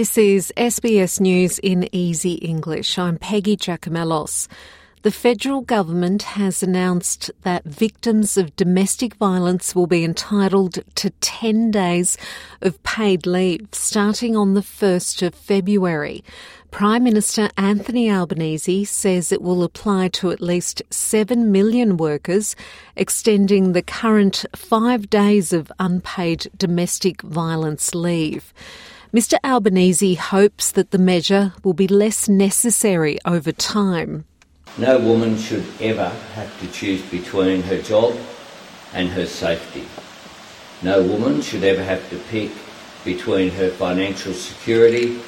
This is SBS News in Easy English. I'm Peggy Giakoumelos. The federal government has announced that victims of domestic violence will be entitled to 10 days of paid leave starting on the 1st of February. Prime Minister Anthony Albanese says it will apply to at least 7 million workers, extending the current five days of unpaid domestic violence leave. Mr Albanese hopes that the measure will be less necessary over time. No woman should ever have to choose between her job and her safety. No woman should ever have to pick between her financial security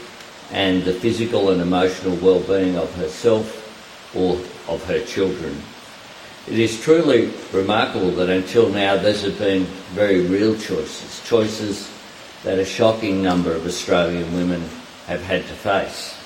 and the physical and emotional well-being of herself or of her children. It is truly remarkable that until now these have been very real choices, choices that a shocking number of Australian women have had to face.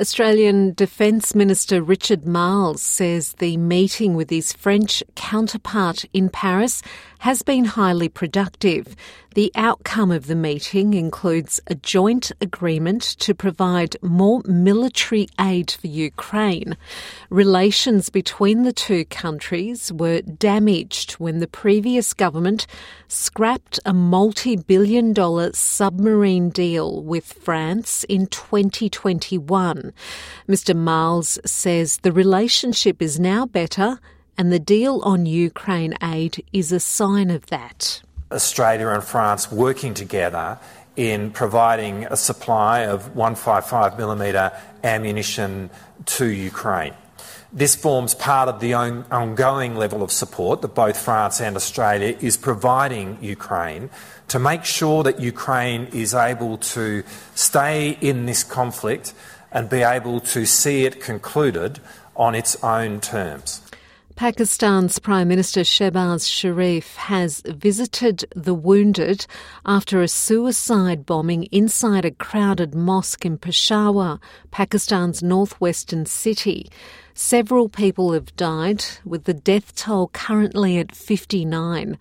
Australian Defence Minister Richard Marles says the meeting with his French counterpart in Paris has been highly productive. The outcome of the meeting includes a joint agreement to provide more military aid for Ukraine. Relations between the two countries were damaged when the previous government scrapped a multi billion dollar submarine deal with France in 2021. Mr. Marles says the relationship is now better and the deal on Ukraine aid is a sign of that. Australia and France working together in providing a supply of 155mm ammunition to Ukraine. This forms part of the ongoing level of support that both France and Australia is providing Ukraine to make sure that Ukraine is able to stay in this conflict and be able to see it concluded on its own terms. Pakistan's Prime Minister Shehbaz Sharif has visited the wounded after a suicide bombing inside a crowded mosque in Peshawar, Pakistan's northwestern city. Several people have died, with the death toll currently at 59.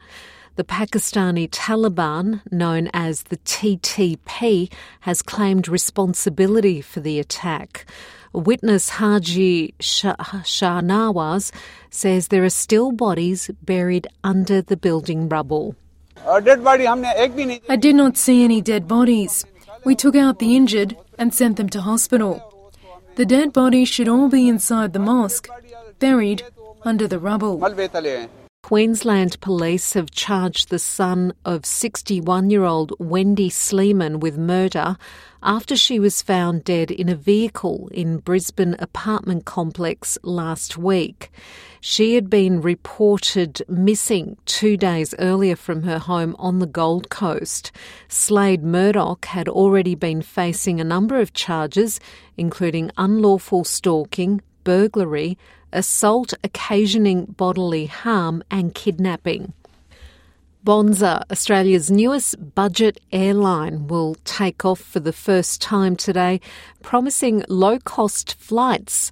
The Pakistani Taliban, known as the TTP, has claimed responsibility for the attack. Witness Haji Shahnawaz says there are still bodies buried under the building rubble. I did not see any dead bodies. We took out the injured and sent them to hospital. The dead bodies should all be inside the mosque, buried under the rubble. Queensland police have charged the son of 61 year old Wendy Sleeman with murder after she was found dead in a vehicle in Brisbane apartment complex last week. She had been reported missing two days earlier from her home on the Gold Coast. Slade Murdoch had already been facing a number of charges, including unlawful stalking, burglary, assault occasioning bodily harm, and kidnapping. Bonza, Australia's newest budget airline, will take off for the first time today, promising low cost flights.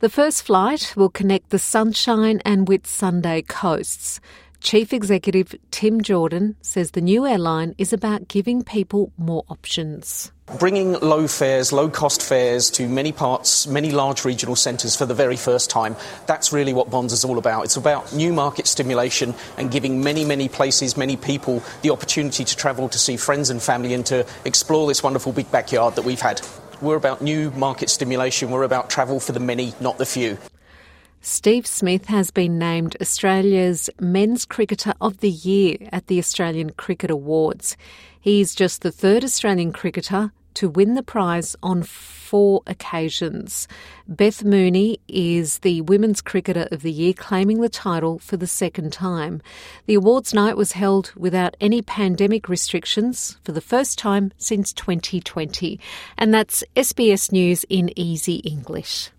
The first flight will connect the Sunshine and Whitsunday coasts. Chief Executive Tim Jordan says the new airline is about giving people more options. Bringing low fares, low cost fares to many parts, many large regional centres for the very first time, that's really what Bonza is all about. It's about new market stimulation and giving many, many places, many people the opportunity to travel to see friends and family and to explore this wonderful big backyard that we've had. We're about new market stimulation, we're about travel for the many, not the few. Steve Smith has been named Australia's Men's Cricketer of the Year at the Australian Cricket Awards. He's just the third Australian cricketer to win the prize on four occasions. Beth Mooney is the Women's Cricketer of the Year, claiming the title for the second time. The awards night was held without any pandemic restrictions for the first time since 2020. And that's SBS News in easy English.